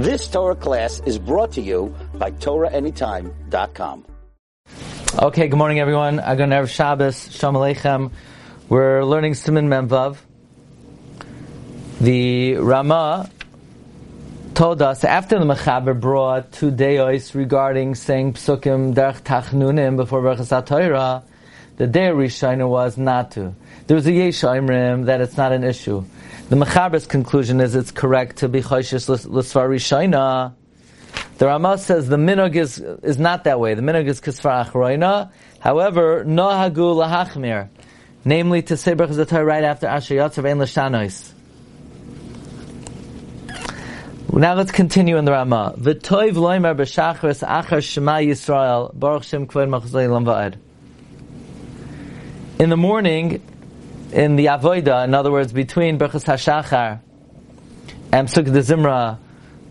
This Torah class is brought to you by TorahAnytime.com. Okay, good morning everyone. Agon Erev Shabbos, Shalom Aleichem. We're learning Siman Memvav. The Rama told us after the Mechaber brought two deos regarding saying Psukim Derech Tachnunim before Berachas Torah, the day Rishina was not to. There was a Yesh Imrim that it's not an issue. The Mechaber's conclusion is it's correct to be Choshish L'Svar Rishina. The Rama says the minog is, is not that way. The minog is Kisvar Achroina. However, Nohagu Lahachmir. Namely, to say Torah right after Asher Yotzav Ein L'Shanois. Now let's continue in the Rama. V'toiv loimer b'shachris achar Shema Yisrael Baruch Shem Kvod Machzai Lam In the morning, in the Avoida, in other words, between Berchas HaShachar and Psuk de Zimra,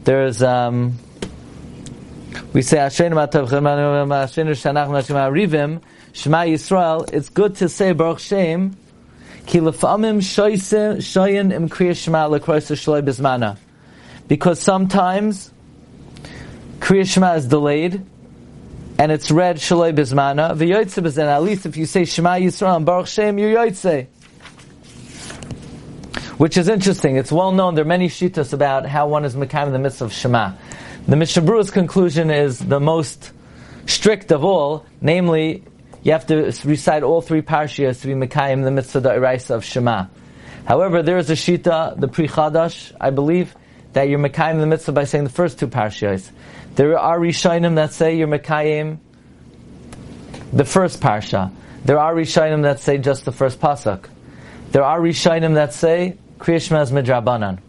there's, um, we say, Ashreinu Matav Ashreinu Shanach Nashima Rivim, Shema Yisrael, it's good to say Baruch Shem, Ki lefamim shoyin im kriya Shema lekroisa shloi bizmana. Because sometimes Kriya Shema is delayed, and it's read Shaloi Bizmana. V'yoytze b'zen, at least if you say Shema Yisrael and Baruch Shem, you're Yoytze. Which is interesting. It's well known. There are many shitas about how one is Mekayim in the midst of Shema. The Mishabru's conclusion is the most strict of all, namely, you have to recite all three parshias to be Mekayim in the of the Eraisa of Shema. However, there is a shita, the Pri Chadash, I believe, that you're Mekayim in the mitzvah by saying the first two parshas. There are Rishonim that say you're Mekayim the first parsha. There are Rishonim that say just the first pasuk. There are Rishonim that say Kriyashma is midrabanan.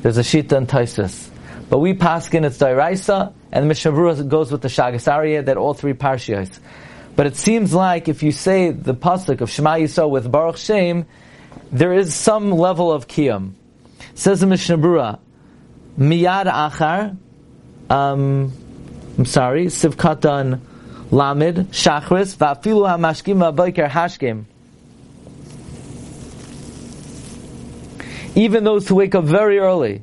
There's a shita and taisus. But we paskin it's dairaisa, and the Mishnah goes with the Shagasariya that all three parshas. But it seems like if you say the pasuk of Shema Yisrael with Baruch Shem, there is some level of kiyum. Says the Mishnah Brura, Miyad Achar, um, I'm sorry, Sivkatan Lamid, Shachris, Vafilu HaMashkim VaBoiker Hashkim. Even those who wake up very early,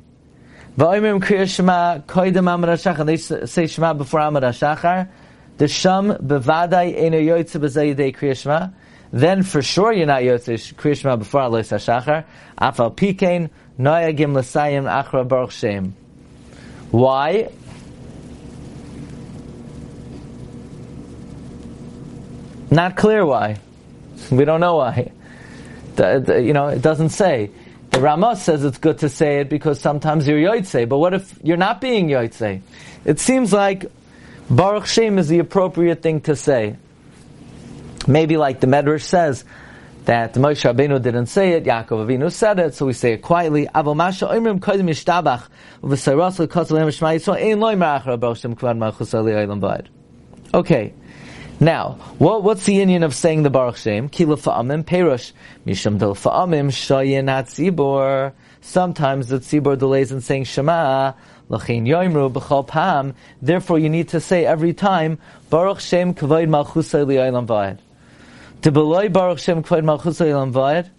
HaShachar, they say Shema before Amar HaShachar, the Sham Bevadai Eno Yoitze B'Zayidei then for sure you're not Yotzei Kriya Shema before Alois HaShachar, Afal Pikein, Noyagim L'Sayim Achra Baruch Shem. Why? Not clear why. We don't know why. You know, it doesn't say. The Ramah says it's good to say it because sometimes you're Yotzei, but what if you're not being Yotzei? It seems like Baruch Shem is the appropriate thing to say. Maybe like the Medrash says, that Moshe Rabbeinu didn't say it, Yaakov Avinu said it, so we say it quietly. Okay. Now, what, what's the union of saying the Baruch Shem? Kila fa'amim perush misham del fa'amim shayin hatzibor. Sometimes the tzibor delays in saying Shema. L'chein yoimru b'chol pam. Therefore, you need to say every time Baruch Shem kavod malchus aliyaylam ba'ed. To beloy Baruch Shem Kvod Malchus Eilam Vayed,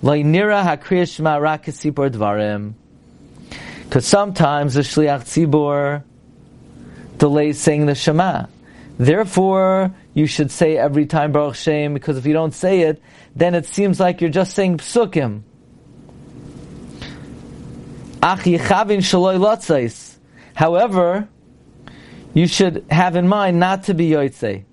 Loi Nira HaKriya Shema Rak Tzibor Dvarim. Because sometimes the Shliach Tzibor delays saying the Shema. Therefore, you should say every time Baruch Shem, because if you don't say it, then it seems like you're just saying Psukim. However, you should have in mind not to be Yotzei.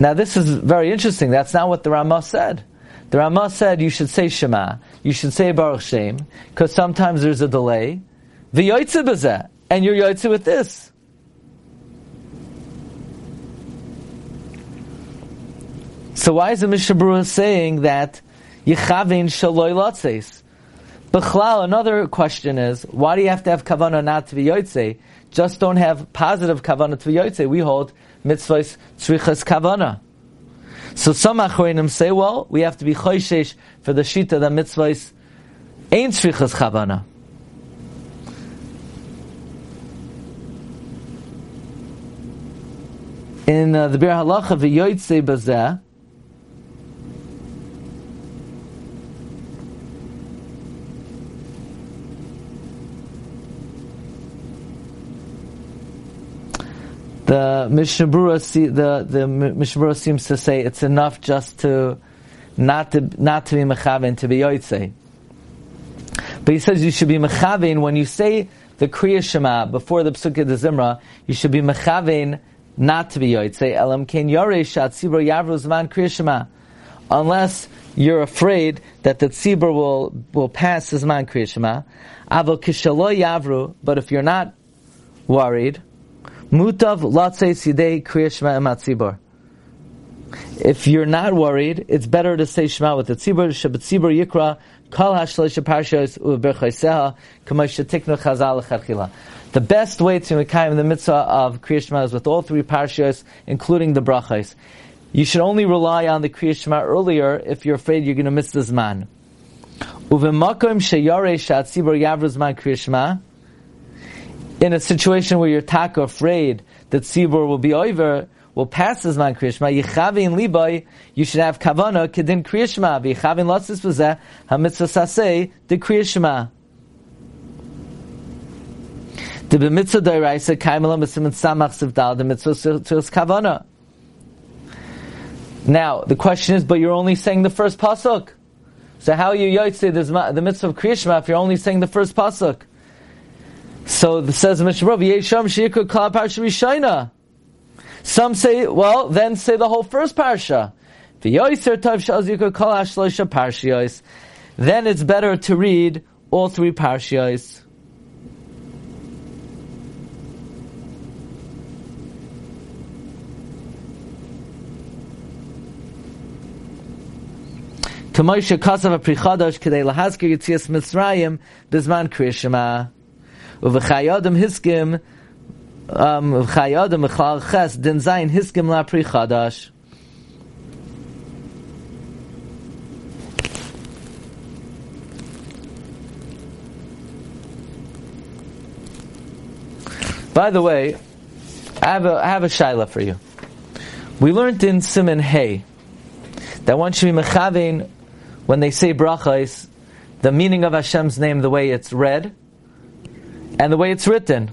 Now this is very interesting. That's not what the Ramah said. The Ramah said you should say Shema, you should say Baruch Shem, because sometimes there's a delay. The Yoitze and you're Yoitze with this. So why is the Mishabura saying that Yechavin Shaloi Lotzeis? Bechlal, another question is, why do you have to have kavanah not to be Yoitze? Just don't have positive kavanah to be Yoitze. We hold mitzvahs tzrichas kavana. So some achronim say, well, we have to be choishesh for the shita that mitzvahs ain't tzrichas kavana. In uh, the Biur Halacha v'yoytze bazeh, the Mishnah the the Mishnah seems to say it's enough just to not to not to be mechaven to be yoytze. But he says you should be mechaven when you say the Kriya Shema before the Psukkah de Zimra. You should be mechaven not to be yoytze. Elam ken yore shat tzibur yavru zman Kriya Shema, unless you're afraid that the tzibur will will pass zman Kriya Shema. Avo kishalo yavru, but if you're not worried. Mutav latzei sidei kriyashma ematzibor. If you're not worried, it's better to say Shema with the tzibur. Shabbat tzibur yikra kol hashleisha parshos uberchaiseha k'moshe tiknu chazal lechatchila. The best way to make the mitzvah of Kriya Shema is with all three parshas, including the brachos. You should only rely on the Kriya Shema earlier if you're afraid you're going to miss the zman. Uvemakom sheyare shat tzibur yavru zman Kriya Shema in a situation where you're tak afraid that Tzibur will be over, will pass as man Krishma, Yichavin Liboy, you should have Kavana, Kedin Krishma, Yichavin Lotsis Vazeh, HaMitzvah Saseh, the Krishma. The b'mitzvah doiraisa kaimela mitzvah samach sivdal the mitzvah to kavana. Now the question is, but you're only saying the first pasuk. So how are you yotze the mitzvah of Krishma if you're only saying the first pasuk? So the says Mishnah Yesham Shikra Kala Parsha Rishayna. Some say, well, then say the whole first parsha. Then it's better to read all three parshas. Kamoisha Kasav Prichadash Kedei Lahazkir Yitzias Mitzrayim Bizman Kriyashema. Um. By the way, I have a, I have a shaila for you. We learned in Siman Hay that one should be mechavein when they say brachas, the meaning of Hashem's name, the way it's read, and the way it's written.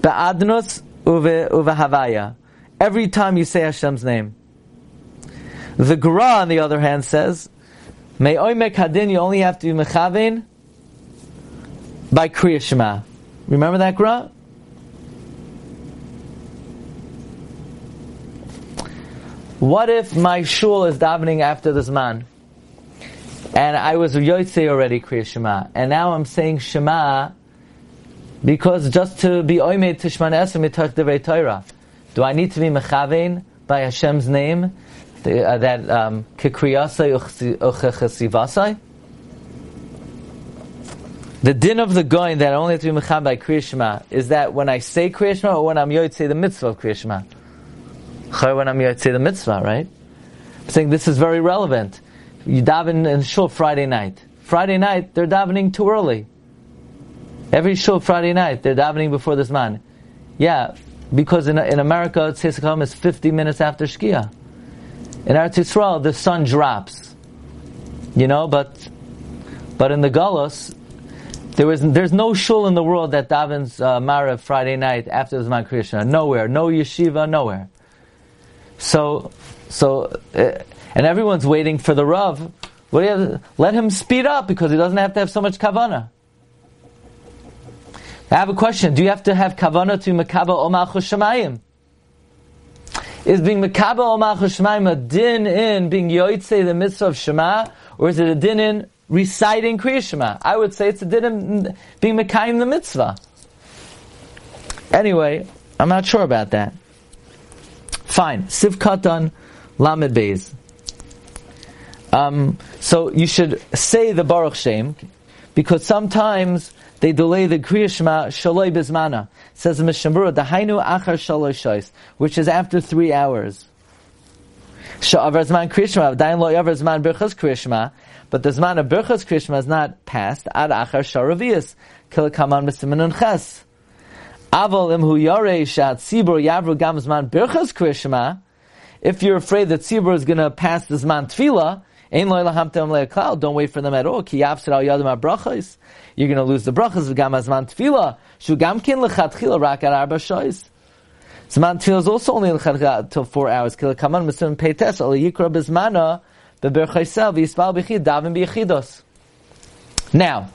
Ba'adnus uve havaya. Every time you say Hashem's name. The Gra, on the other hand, says, May oimek hadin, you only have to be mechavin by Kriya Shema. Remember that Gra? What if my shul is davening after this man? And I was Yotze already, Kriya Shema. And now I'm saying Shema because just to be Oimed Tishman Esem Mitach Devei Torah. Do I need to be Mechavein by Hashem's name? Uh, that um, Kikriyasai Uchechesivasai? The din of the going that I only have to be Mechav by Kriya Shema is that when I say Kriya Shema or when I'm Yotze the mitzvah of Kriya Shema? When I'm Yotze the mitzvah, right? I'm saying this is very relevant you daven in shul Friday night. Friday night, they're davening too early. Every shul Friday night, they're davening before this man. Yeah, because in, in America, Tzisakam is 50 minutes after Shkia. In Eretz Yisrael, the sun drops. You know, but but in the Galus, there is there's no shul in the world that davens uh, Marav Friday night after the Zman Krishma. Nowhere, no yeshiva, nowhere. So, so uh, and everyone's waiting for the Rav. What do you have, let him speed up because he doesn't have to have so much kavana. I have a question. Do you have to have kavana to makaba omach shemayim? Is being makaba omach shemayim a din in being yoitze the mitzvah of shema, or is it a din in reciting kriya shema? I would say it's a din in being makayim the mitzvah. Anyway, I'm not sure about that. Fine. Sivkatan lamed beis. Um, so you should say the Baruch Shem, because sometimes they delay the Kriya Shema Shaloi Bizmana. Says the Mishnah the Hainu Achar Shaloi Shois, which is after three hours. Sha'avar Zman Kriya Shema, Dain Lo Yavar Zman Birchas Kriya Shema, but the Zman of Birchas Kriya Shema is not passed, Ad Achar Sharavias, Kilakaman Mesimin Ches. Aval imhu yare shat tzibur yavru gam zman birchas krishma. If you're afraid that tzibur is going to pass the zman tefillah, don't wait for them at all. You're going to lose the brachas gam zman tefillah. Shugamkin gam kin lechatchila rak at arba shoyz. Zman tefillah is also only till four hours. Kila kaman mitzvah peites al yikra bizmana beberchaysel v'yispal b'chid davin b'yichidos. Now,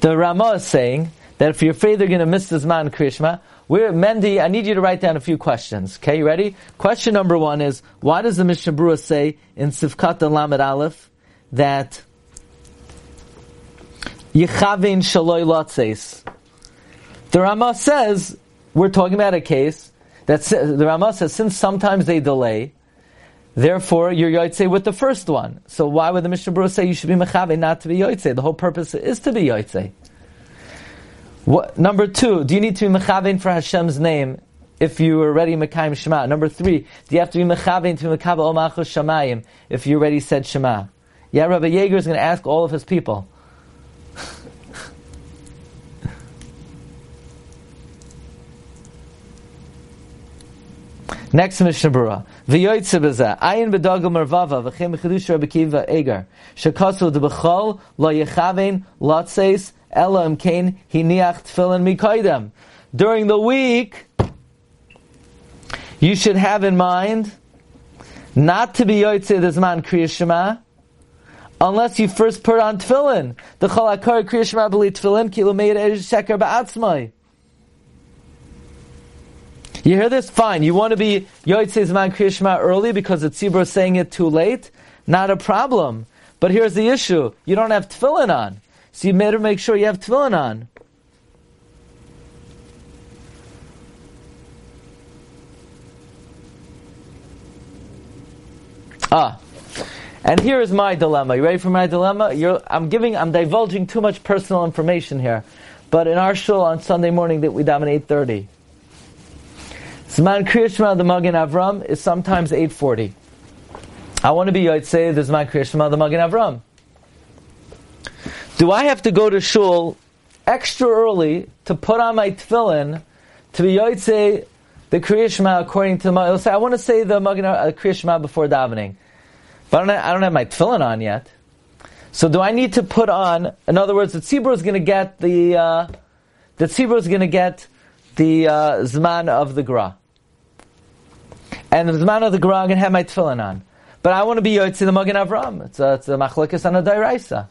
the Ramah is saying that if you're afraid they're going to miss this man Krishma, we're, Mendy, I need you to write down a few questions. Okay, you ready? Question number one is, why does the Mishnah Berurah say in Sivkat Lamed Aleph that Yechavin Shaloi Lotzeis? The Rama says, we're talking about a case that the Rama says, since sometimes they delay, therefore you're Yoitze with the first one. So why would the Mishnah Berurah say you should be Mechavin, not to be Yoitze? The whole purpose is to be Yoitze. What, number two, do you need to be mechavein for Hashem's name if you already Mekayim Shema? Number three, do you have to be mechavein to Mekabel Omachos Shamayim if you already said Shema? Yeah, Rabbi Yeager is going to ask all of his people. Next Mishnah Berurah. V'yoytze b'zeh. Ayin b'dagel mervava v'chem b'chedush Rabbi Kiva Eger. Shekasu d'b'chol lo yechavein lotzeis Elam Kain Hiniach Tefillin Mikaidem. During the week, you should have in mind not to be Yotzei this man unless you first put on tefillin. The chalakar kriya shema tefillin kilo meir er sheker ba'atzmai. You hear this? Fine. You want to be Yotzei Zman Kriya Shema early because the tzibur is saying it too late? Not a problem. But here's the issue. You don't have tefillin on. So you better make sure you have tefillin on. Ah, and here is my dilemma. You ready for my dilemma? You're, I'm giving, I'm divulging too much personal information here. But in our show on Sunday morning that we daven 8.30, Zman Kriyashma the Magen Avram is sometimes 8.40. I want to be Yotzei the Zman Kriyashma the Magen Avram. Do I have to go to shul extra early to put on my tefillin to be yoytze the kriyishma according to my? Say, I want to say the Magen uh, kriyishma before davening, but I don't, have, I don't have my tefillin on yet. So do I need to put on? In other words, the tzibur is going to get the uh, the tzibur is going to get the uh, zman of the gra, and the zman of the gra I'm going to have my tefillin on. But I want to be yoytze the Magen Avram. It's a, it's a machlekes on a dairaisa.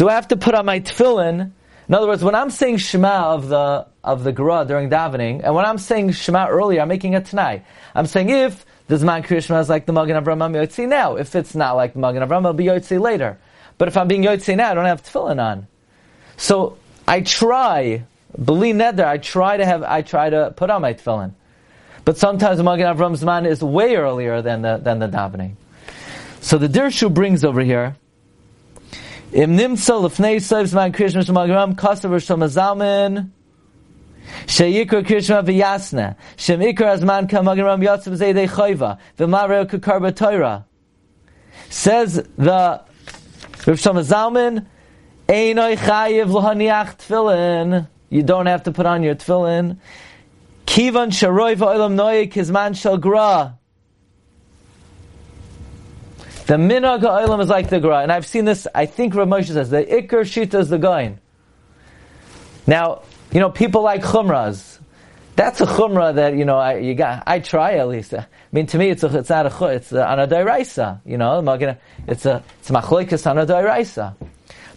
Do I have to put on my tefillin? In other words, when I'm saying Shema of the of the Gra during davening, and when I'm saying Shema earlier, I'm making a tonight. I'm saying if the Zman Kriyashma is like the Magen Avraham, I'm Yotzi now. If it's not like the Magen Avraham, I'll be Yotzi later. But if I'm being Yotzi now, I don't have tefillin on. So I try, believe neder, I try to have, I try to put on my tefillin. But sometimes the Magen Avram's man is way earlier than the, than the davening. So the Dirshu brings over here, Im nimtza lefnei soivs man krishma shemagram um kasav er shom azalmin sheyikra krishma um v'yasna shem azman kamagram yatsav zeidei chayva. V'mareo kakarba toira says the Rav Shlomo Zalman Einoi chayiv lohaniach you don't have to put on your tefillin. Kivan sharoi v'olam noyik hizman shal gra the minhag ha'olam is like the gra, and I've seen this. I think Rav Moshe says the ikar shita is the gain. Now, you know, people like chumras. That's a chumrah that you know. I you got. I try at least. I mean, to me, it's a, it's not a. It's a, on a dairaisa. You know, it's a it's machloikas on a dairaisa.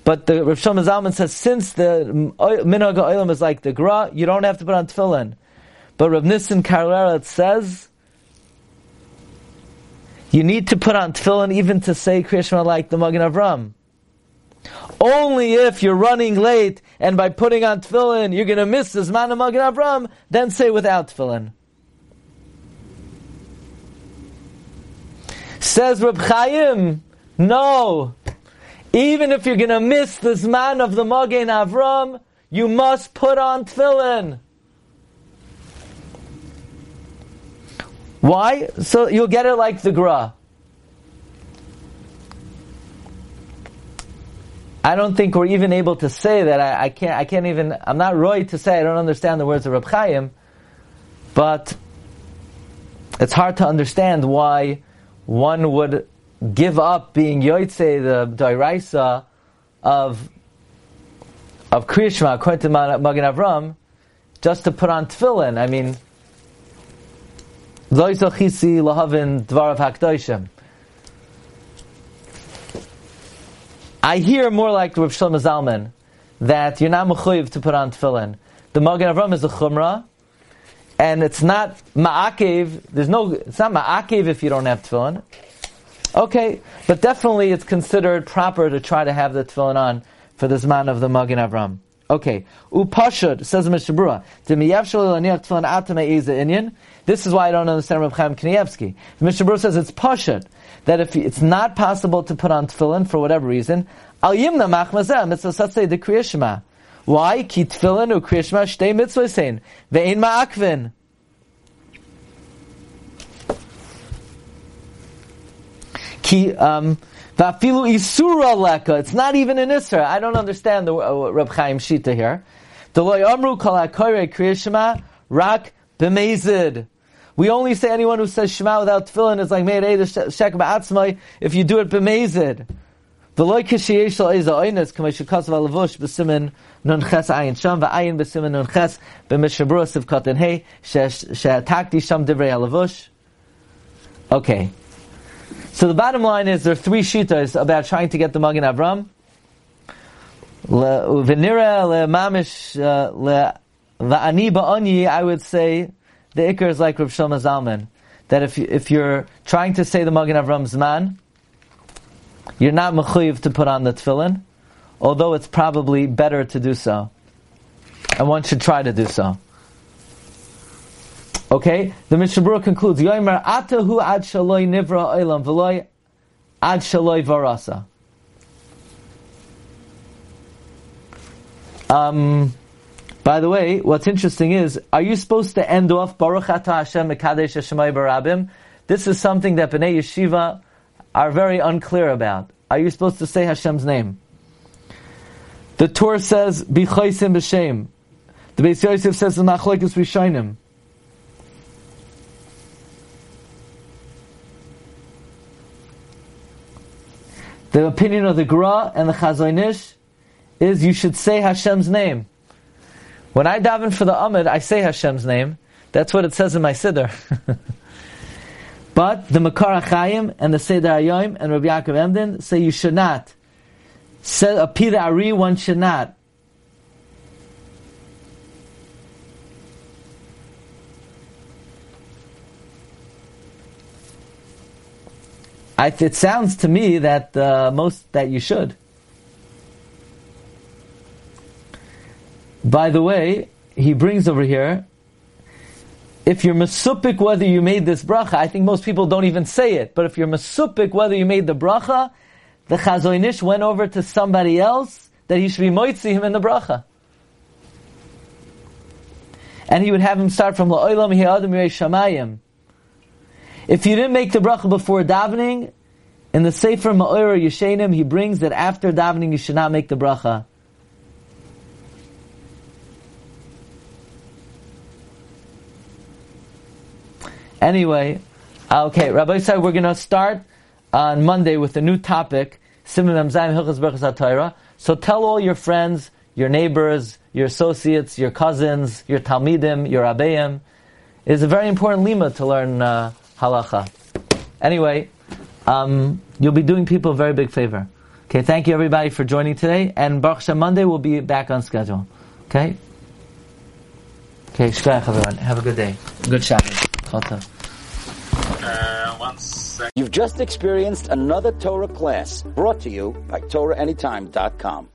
But the Rav Shlomo Zalman says since the minhag ha'olam is like the gra, you don't have to put on tefillin. But Rav Nissen Karelitz says you need to put on tefillin even to say Krishma like the Magen Avram. Only if you're running late and by putting on tefillin you're going to miss the Zman of Magen Avram, then say without tefillin. Says Reb Chaim, no. Even if you're going to miss the Zman of the Magen Avram, you must put on tefillin. Why? So you'll get it like the Gra. I don't think we're even able to say that. I, I can't. I can't even. I'm not right to say I don't understand the words of Reb Chaim, but it's hard to understand why one would give up being Yoitze, the Dairaisa of of Kriyashma, according to Magen Avram, just to put on tefillin. I mean, I hear more like Rav Shlomo Zalman that you're not mechuyev to put on tefillin. The Magen Avram is a chumrah, and it's not ma'akev. There's no. It's not ma'akev if you don't have tefillin. Okay, but definitely it's considered proper to try to have the tefillin on for this man of the Magen Avram. Okay, upashud says Mr. Brura. This is why I don't understand Rav Chaim Kanievsky. Mr. Says it's pashud that if it's not possible to put on tefillin for whatever reason, al yimna machmazeh mitzvah say the kriyashma. Why? Ki tefillin u kriyashma shtei mitzvah sein ve'in ma'akvin. Ki um, Vafilu isura leka. It's not even an isra. I don't understand the uh, Reb Chaim Shita here. Deloy amru kol kriyashma rak b'mezid. We only say anyone who says Shema without tefillin is like made shek ba'atzmai if you do it b'mezid. V'loy kishiyesh lo eza oynes k'may shekasav alavush b'simin nun ches ayin sham v'ayin b'simin nun ches b'mishabura siv kotin hey she'atakti sham divrei alavush. Okay. So the bottom line is there are three shitas about trying to get the Magen Avram. V'nira le mamish uh, le I would say the ikr is like Rav Shlomo Zalman. That if, if you're trying to say the Magen Avram's man, you're not mechuyev to put on the tefillin, although it's probably better to do so. And one should try to do so. Okay, the Mishnah Berurah concludes, Yoimer atahu ad shaloi nivra olam v'loi ad shaloi varasa. Um, by the way, what's interesting is, are you supposed to end off Baruch Ata Hashem Mekadesh Shemai Barabim? This is something that Bnei Yeshiva are very unclear about. Are you supposed to say Hashem's name? The Torah says, B'chaisim b'shem. The Beis Yosef says, the Machlekes Rishonim. The opinion of the Gra and the Chazon Ish is you should say Hashem's name. When I daven for the Amid, I say Hashem's name. That's what it says in my Siddur. but the Makar HaChaim and the Seder Ayoim and Rabbi Yaakov Emden say you should not. Say a Pida Ari, one should not. I, it sounds to me that uh, most that you should. By the way, he brings over here. If you're masupik whether you made this bracha, I think most people don't even say it. But if you're masupik whether you made the bracha, the Chazon Ish went over to somebody else that he should be moitzi him in the bracha. And he would have him start from la'olam hi'adam shamayim. If you didn't make the bracha before davening, in the Sefer Ma'or Yeshenim, he brings that after davening you should not make the bracha. Anyway, okay, Rabbi said we're going to start on Monday with a new topic, So tell all your friends, your neighbors, your associates, your cousins, your Talmidim, your Abayim. It is a very important lima to learn uh, halacha. Anyway, um, you'll be doing people a very big favor. Okay, thank you everybody for joining today, and Baruch Hashem Monday will be back on schedule. Okay? Okay, shkayach everyone. Have a good day. Good Shabbos. Uh, You've just experienced another Torah class brought to you by TorahAnytime.com.